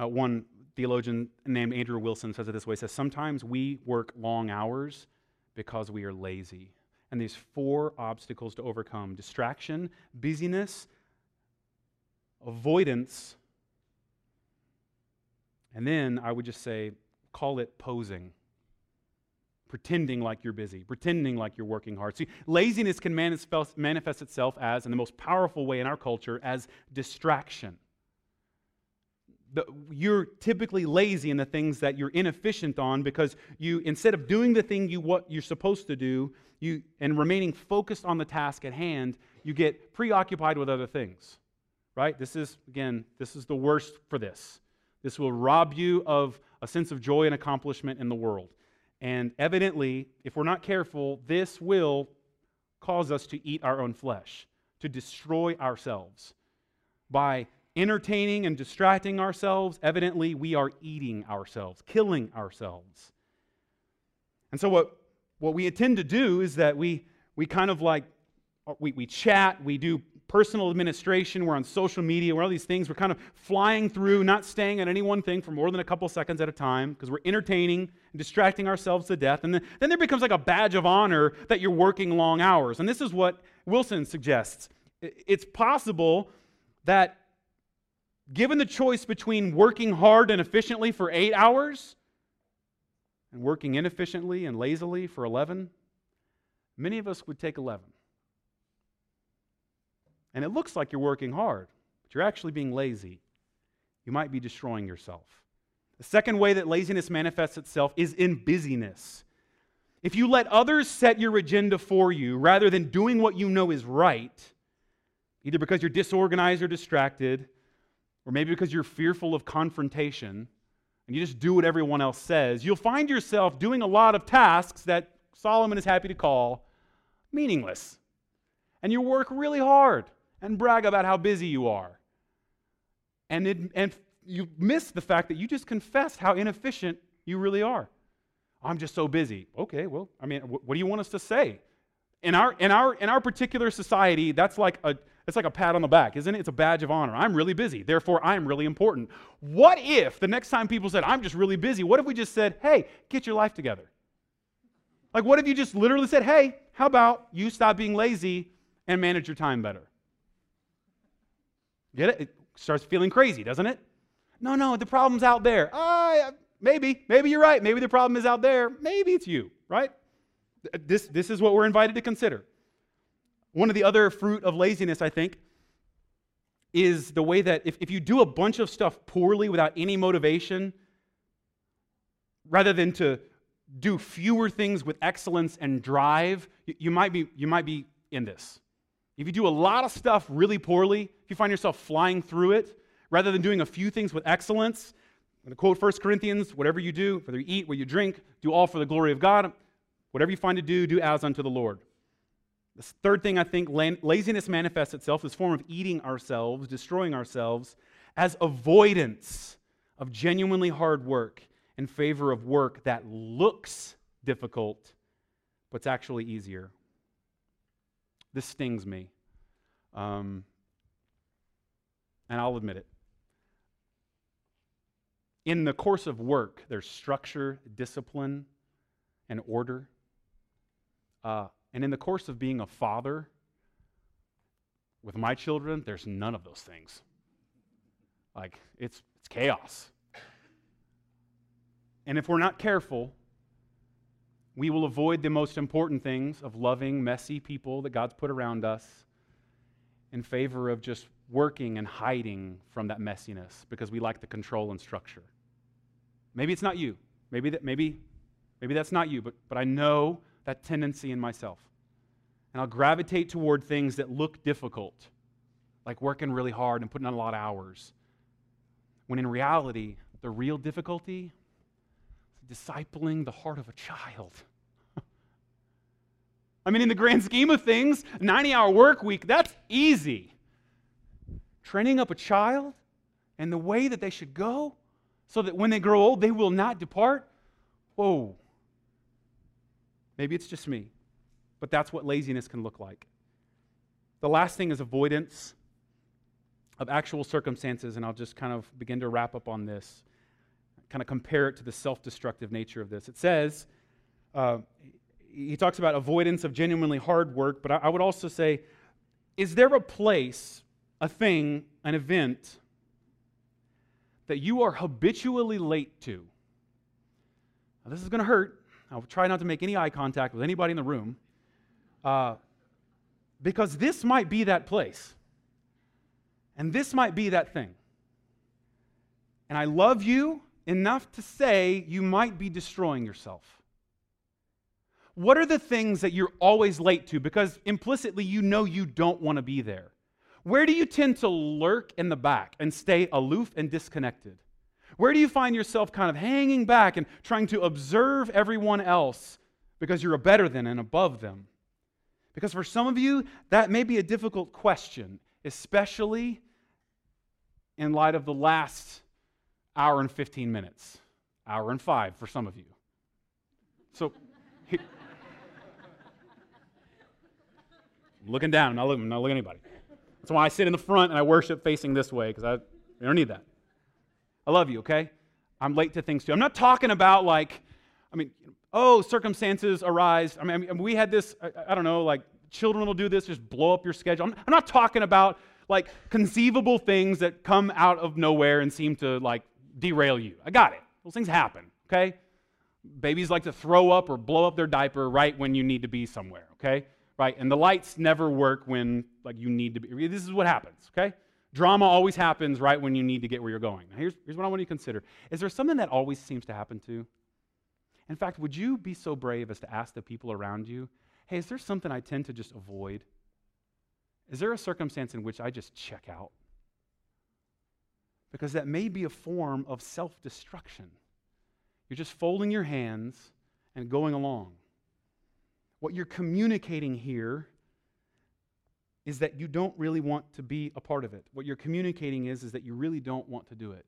Speaker 1: Uh, one theologian named Andrew Wilson says it this way: says sometimes we work long hours because we are lazy. And these four obstacles to overcome: distraction, busyness, avoidance, and then I would just say, call it posing. Pretending like you're busy, pretending like you're working hard. See, laziness can manifest itself as, in the most powerful way in our culture, as distraction the, you're typically lazy in the things that you're inefficient on because you instead of doing the thing you what you're supposed to do you and remaining focused on the task at hand you get preoccupied with other things right? This is again this is the worst for this. This will rob you of a sense of joy and accomplishment in the world. And evidently if we're not careful this will cause us to eat our own flesh to destroy ourselves by entertaining and distracting ourselves, evidently we are eating ourselves, killing ourselves. And so, what, what we intend to do is that we, we kind of like, we, we chat, we do personal administration, we're on social media, we're all these things. We're kind of flying through, not staying at any one thing for more than a couple seconds at a time because we're entertaining and distracting ourselves to death. And then, then there becomes like a badge of honor that you're working long hours. And this is what Wilson suggests. It's possible that given the choice between working hard and efficiently for eight hours and working inefficiently and lazily for 11, many of us would take 11. And it looks like you're working hard, but you're actually being lazy. You might be destroying yourself. The second way that laziness manifests itself is in busyness. If you let others set your agenda for you rather than doing what you know is right, either because you're disorganized or distracted, or maybe because you're fearful of confrontation and you just do what everyone else says, you'll find yourself doing a lot of tasks that Solomon is happy to call meaningless. And you work really hard and brag about how busy you are. And, it, and you miss the fact that you just confessed how inefficient you really are. I'm just so busy. Okay, well, I mean, what do you want us to say? In our, in our, in our particular society, that's like a, it's like a pat on the back, isn't it? It's a badge of honor. I'm really busy, therefore I'm really important. What if the next time people said, I'm just really busy, what if we just said, hey, get your life together? Like, what if you just literally said, hey, how about you stop being lazy and manage your time better? Get it? It starts feeling crazy, doesn't it? No, no, the problem's out there. Uh, maybe, maybe you're right. Maybe the problem is out there. Maybe it's you, right? This, this is what we're invited to consider. One of the other fruit of laziness, I think, is the way that if, if you do a bunch of stuff poorly without any motivation, rather than to do fewer things with excellence and drive, you, you, might be, you might be in this. If you do a lot of stuff really poorly, if you find yourself flying through it, rather than doing a few things with excellence, I'm going to quote 1 Corinthians whatever you do, whether you eat, whether you drink, do all for the glory of God. Whatever you find to do, do as unto the Lord. The third thing I think laziness manifests itself as form of eating ourselves, destroying ourselves, as avoidance of genuinely hard work in favor of work that looks difficult but's actually easier. This stings me. Um, and I'll admit it. In the course of work, there's structure, discipline, and order. Uh, and in the course of being a father with my children, there's none of those things. Like, it's, it's chaos. And if we're not careful, we will avoid the most important things of loving messy people that God's put around us in favor of just working and hiding from that messiness because we like the control and structure. Maybe it's not you. Maybe that maybe maybe that's not you, but but I know that tendency in myself. And I'll gravitate toward things that look difficult, like working really hard and putting on a lot of hours. When in reality, the real difficulty is discipling the heart of a child. I mean, in the grand scheme of things, 90 hour work week, that's easy. Training up a child and the way that they should go so that when they grow old, they will not depart. Whoa, Maybe it's just me, but that's what laziness can look like. The last thing is avoidance of actual circumstances, and I'll just kind of begin to wrap up on this, kind of compare it to the self destructive nature of this. It says, uh, he talks about avoidance of genuinely hard work, but I, I would also say, is there a place, a thing, an event that you are habitually late to? Now, this is going to hurt, I'll try not to make any eye contact with anybody in the room. Uh, because this might be that place. And this might be that thing. And I love you enough to say you might be destroying yourself. What are the things that you're always late to? Because implicitly you know you don't want to be there. Where do you tend to lurk in the back and stay aloof and disconnected? Where do you find yourself kind of hanging back and trying to observe everyone else because you're a better than and above them? Because for some of you, that may be a difficult question, especially in light of the last hour and 15 minutes, hour and five for some of you. So, he, looking down, I'm not looking, I'm not looking at anybody. That's why I sit in the front and I worship facing this way, because I don't need that. I love you, okay? I'm late to things too. I'm not talking about like, I mean, oh, circumstances arise. I mean, we had this, I, don't know, like children will do this, just blow up your schedule. I'm, I'm not talking about like conceivable things that come out of nowhere and seem to like derail you. I got it. Those things happen, okay? Babies like to throw up or blow up their diaper right when you need to be somewhere, okay? Right? And the lights never work when like you need to be. This is what happens, okay? Drama always happens right when you need to get where you're going. Now, here's, here's what I want you to consider. Is there something that always seems to happen to? In fact, would you be so brave as to ask the people around you, hey, is there something I tend to just avoid? Is there a circumstance in which I just check out? because that may be a form of self destruction. You're just folding your hands and going along. What you're communicating here is that you don't really want to be a part of it. What you're communicating is, is that you really don't want to do it.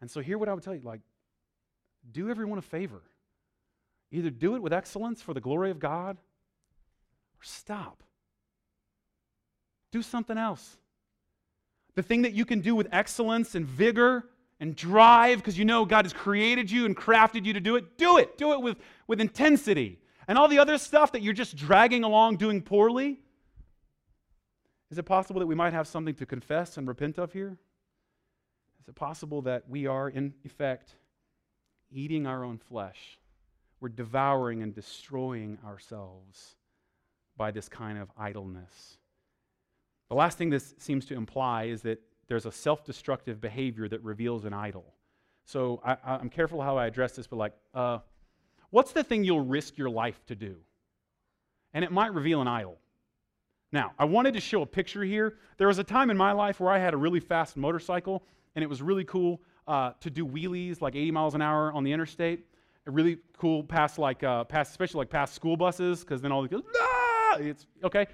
Speaker 1: And so, here, what I would tell you like, do everyone a favor. Either do it with excellence for the glory of God or stop. Do something else the thing that you can do with excellence and vigor and drive because you know God has created you and crafted you to do it, do it. Do it with, with intensity. And all the other stuff that you're just dragging along doing poorly, is it possible that we might have something to confess and repent of here? Is it possible that we are, in effect, eating our own flesh? We're devouring and destroying ourselves by this kind of idleness. The last thing this seems to imply is that there's a self destructive behavior that reveals an idol. So I, am careful how I address this, but like, uh, what's the thing you'll risk your life to do? And it might reveal an idol. Now, I wanted to show a picture here. There was a time in my life where I had a really fast motorcycle, and it was really cool uh, to do wheelies like 80 miles an hour on the interstate. Really cool past like uh, past, especially like past school buses, because then all the kids, ah! it's okay.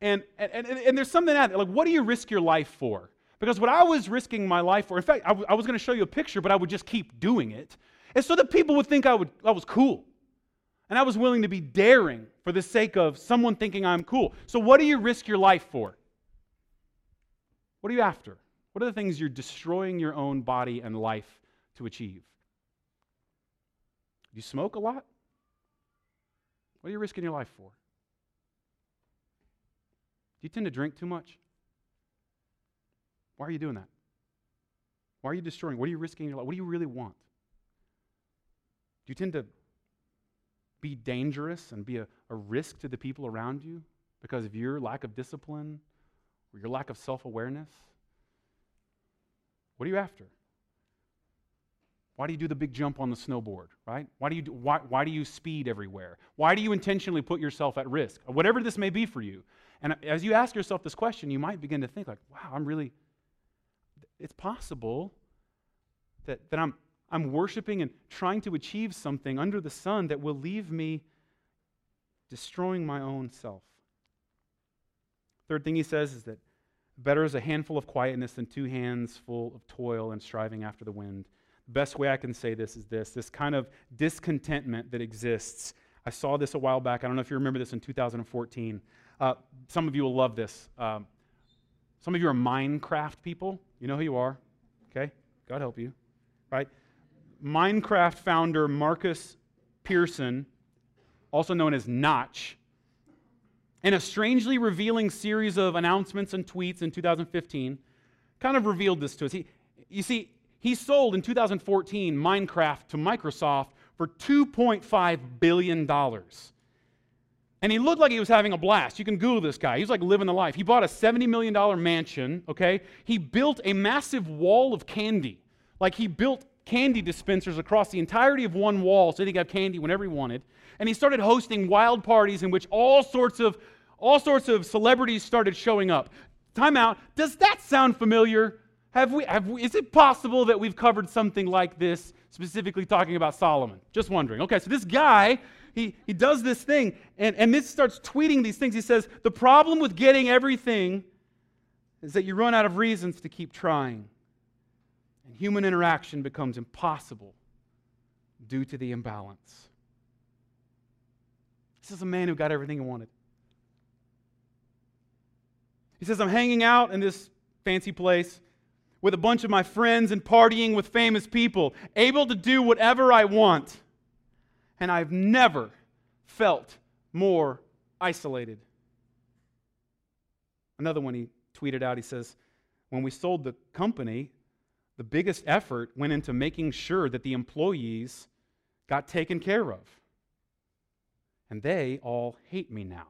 Speaker 1: And, and, and, and there's something that, like, what do you risk your life for? Because what I was risking my life for, in fact, I, w- I was going to show you a picture, but I would just keep doing it. And so that people would think I, would, I was cool. And I was willing to be daring for the sake of someone thinking I'm cool. So, what do you risk your life for? What are you after? What are the things you're destroying your own body and life to achieve? Do you smoke a lot? What are you risking your life for? Do you tend to drink too much? Why are you doing that? Why are you destroying? What are you risking your life? What do you really want? Do you tend to be dangerous and be a, a risk to the people around you because of your lack of discipline or your lack of self awareness? What are you after? Why do you do the big jump on the snowboard, right? Why do you, do, why, why do you speed everywhere? Why do you intentionally put yourself at risk? Whatever this may be for you. And as you ask yourself this question, you might begin to think like, wow, I'm really, it's possible that, that I'm, I'm worshiping and trying to achieve something under the sun that will leave me destroying my own self. Third thing he says is that better is a handful of quietness than two hands full of toil and striving after the wind. The best way I can say this is this this kind of discontentment that exists. I saw this a while back. I don't know if you remember this in 2014. Uh, some of you will love this. Um, some of you are Minecraft people. You know who you are, okay? God help you, right? Minecraft founder Markus Persson, also known as Notch, in a strangely revealing series of announcements and tweets in 2015, kind of revealed this to us. He, you see, he sold in 2014 Minecraft to Microsoft for $2.5 billion. And he looked like he was having a blast. You can Google this guy. He was like living the life. He bought a $70 million mansion, okay? He built a massive wall of candy. Like he built candy dispensers across the entirety of one wall so he could have candy whenever he wanted. And he started hosting wild parties in which all sorts of all sorts of celebrities started showing up. Time out. Does that sound familiar? Have we, have we, is it possible that we've covered something like this, specifically talking about Solomon? Just wondering. Okay, so this guy he, he does this thing, and, and this starts tweeting these things. He says, The problem with getting everything is that you run out of reasons to keep trying. And human interaction becomes impossible due to the imbalance. This is a man who got everything he wanted. He says, I'm hanging out in this fancy place with a bunch of my friends and partying with famous people, able to do whatever I want and I've never felt more isolated. Another one he tweeted out he says, When we sold the company, the biggest effort went into making sure that the employees got taken care of. And they all hate me now.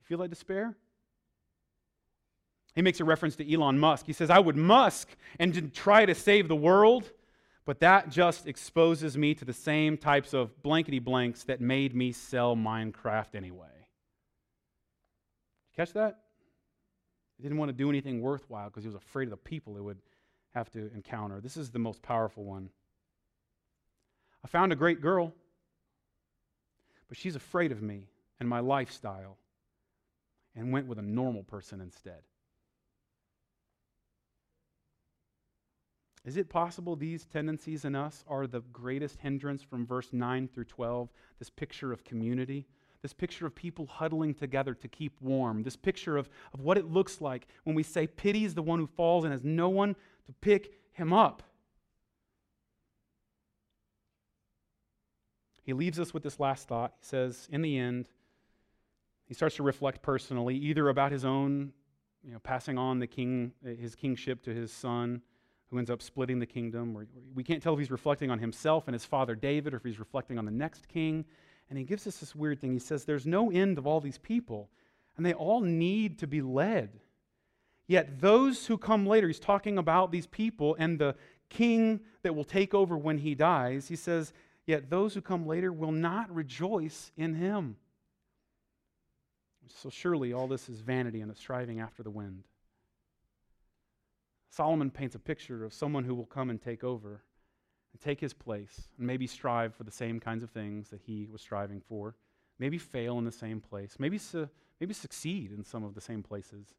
Speaker 1: You feel like despair? He makes a reference to Elon Musk. He says, I would Musk and try to save the world but that just exposes me to the same types of blankety blanks that made me sell Minecraft anyway. Catch that? He didn't want to do anything worthwhile because he was afraid of the people he would have to encounter. This is the most powerful one. I found a great girl, but she's afraid of me and my lifestyle and went with a normal person instead. Is it possible these tendencies in us are the greatest hindrance from verse 9 through 12? This picture of community, this picture of people huddling together to keep warm, this picture of, of what it looks like when we say, Pity is the one who falls and has no one to pick him up. He leaves us with this last thought. He says, In the end, he starts to reflect personally, either about his own, you know, passing on the king, his kingship to his son who ends up splitting the kingdom. We can't tell if he's reflecting on himself and his father David or if he's reflecting on the next king. And he gives us this weird thing. He says, There's no end of all these people, and they all need to be led. Yet those who come later, he's talking about these people and the king that will take over when he dies. He says, Yet those who come later will not rejoice in him. So surely all this is vanity and a striving after the wind. Solomon paints a picture of someone who will come and take over and take his place and maybe strive for the same kinds of things that he was striving for, maybe fail in the same place, maybe, su- maybe succeed in some of the same places.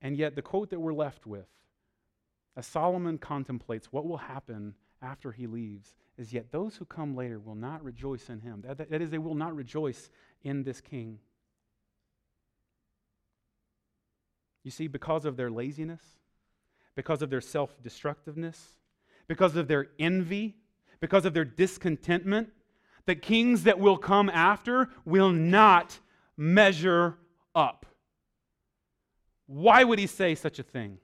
Speaker 1: And yet, the quote that we're left with, as Solomon contemplates what will happen after he leaves, is Yet those who come later will not rejoice in him. that, that is, they will not rejoice in this king. You see, because of their laziness, because of their self destructiveness, because of their envy, because of their discontentment, the kings that will come after will not measure up. Why would he say such a thing?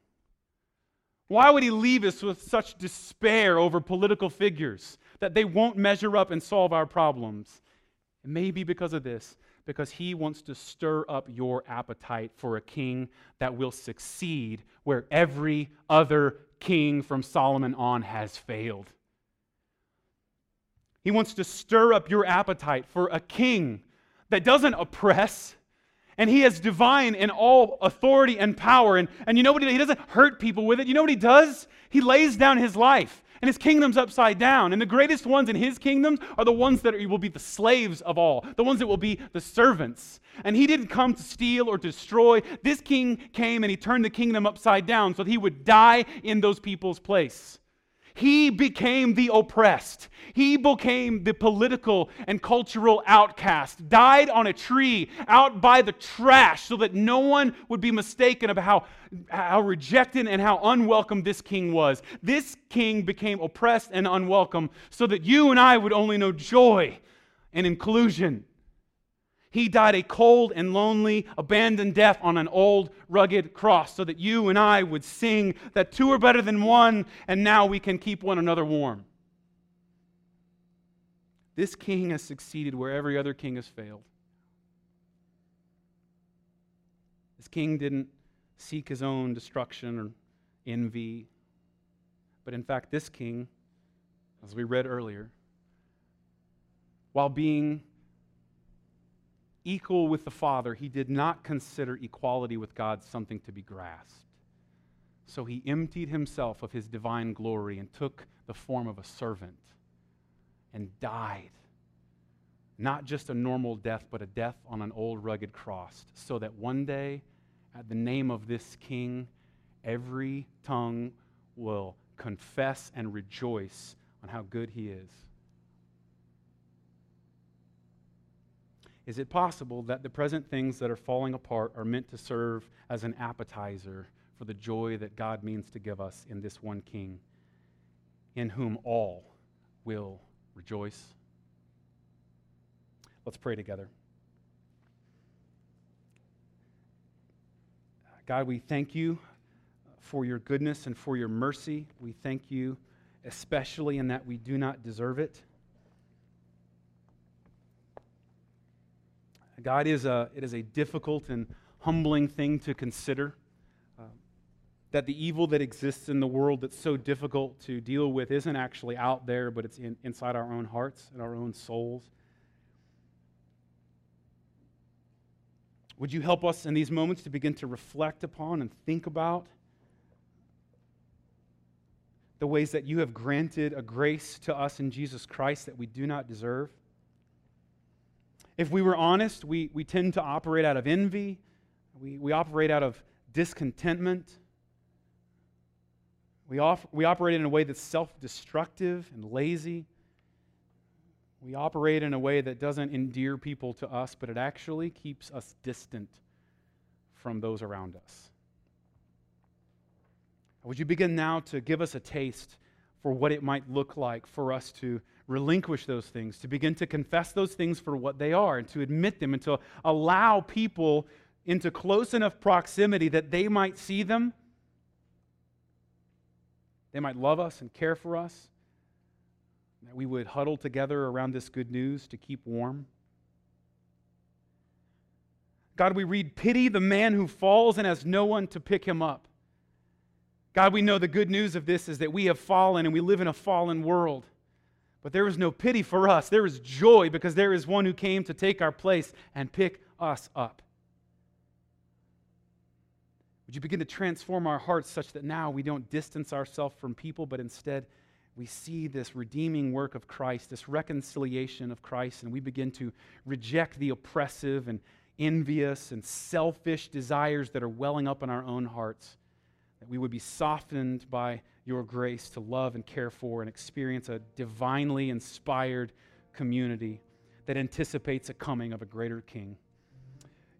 Speaker 1: Why would he leave us with such despair over political figures that they won't measure up and solve our problems? It may be because of this because he wants to stir up your appetite for a king that will succeed where every other king from Solomon on has failed. He wants to stir up your appetite for a king that doesn't oppress. And he is divine in all authority and power. And, and you know what he, he doesn't hurt people with it. You know what he does? He lays down his life and his kingdom's upside down. And the greatest ones in his kingdom are the ones that will be the slaves of all, the ones that will be the servants. And he didn't come to steal or destroy. This king came and he turned the kingdom upside down so that he would die in those people's place. He became the oppressed. He became the political and cultural outcast, died on a tree out by the trash so that no one would be mistaken about how, how rejected and how unwelcome this king was. This king became oppressed and unwelcome so that you and I would only know joy and inclusion. He died a cold and lonely, abandoned death on an old, rugged cross so that you and I would sing that two are better than one, and now we can keep one another warm. This king has succeeded where every other king has failed. This king didn't seek his own destruction or envy. But in fact, this king, as we read earlier, while being equal with the Father, he did not consider equality with God something to be grasped. So he emptied himself of his divine glory and took the form of a servant and died. Not just a normal death, but a death on an old rugged cross, so that one day, at the name of this king, every tongue will confess and rejoice on how good he is. Is it possible that the present things that are falling apart are meant to serve as an appetizer for the joy that God means to give us in this one King, in whom all will rejoice? Let's pray together. God, we thank you for your goodness and for your mercy. We thank you especially in that we do not deserve it. God, is a, it is a difficult and humbling thing to consider uh, that the evil that exists in the world that's so difficult to deal with isn't actually out there, but it's in, inside our own hearts and our own souls. Would you help us in these moments to begin to reflect upon and think about the ways that you have granted a grace to us in Jesus Christ that we do not deserve. If we were honest, we, we tend to operate out of envy, we, we operate out of discontentment. We, off, we operate in a way that's self destructive and lazy. We operate in a way that doesn't endear people to us, but it actually keeps us distant from those around us. Would you begin now to give us a taste for what it might look like for us to relinquish those things, to begin to confess those things for what they are, and to admit them, and to allow people into close enough proximity that they might see them, they might love us and care for us, that we would huddle together around this good news to keep warm. God, we read, Pity the man who falls and has no one to pick him up. God, we know the good news of this is that we have fallen and we live in a fallen world. But there is no pity for us. There is joy because there is one who came to take our place and pick us up. Would you begin to transform our hearts such that now we don't distance ourselves from people, but instead we see this redeeming work of Christ, this reconciliation of Christ, and we begin to reject the oppressive and envious and selfish desires that are welling up in our own hearts that we would be softened by your grace to love and care for and experience a divinely inspired community that anticipates a coming of a greater king.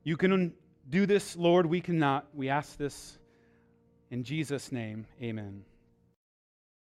Speaker 1: You can do this, Lord. We cannot. We ask this in Jesus' name. Amen.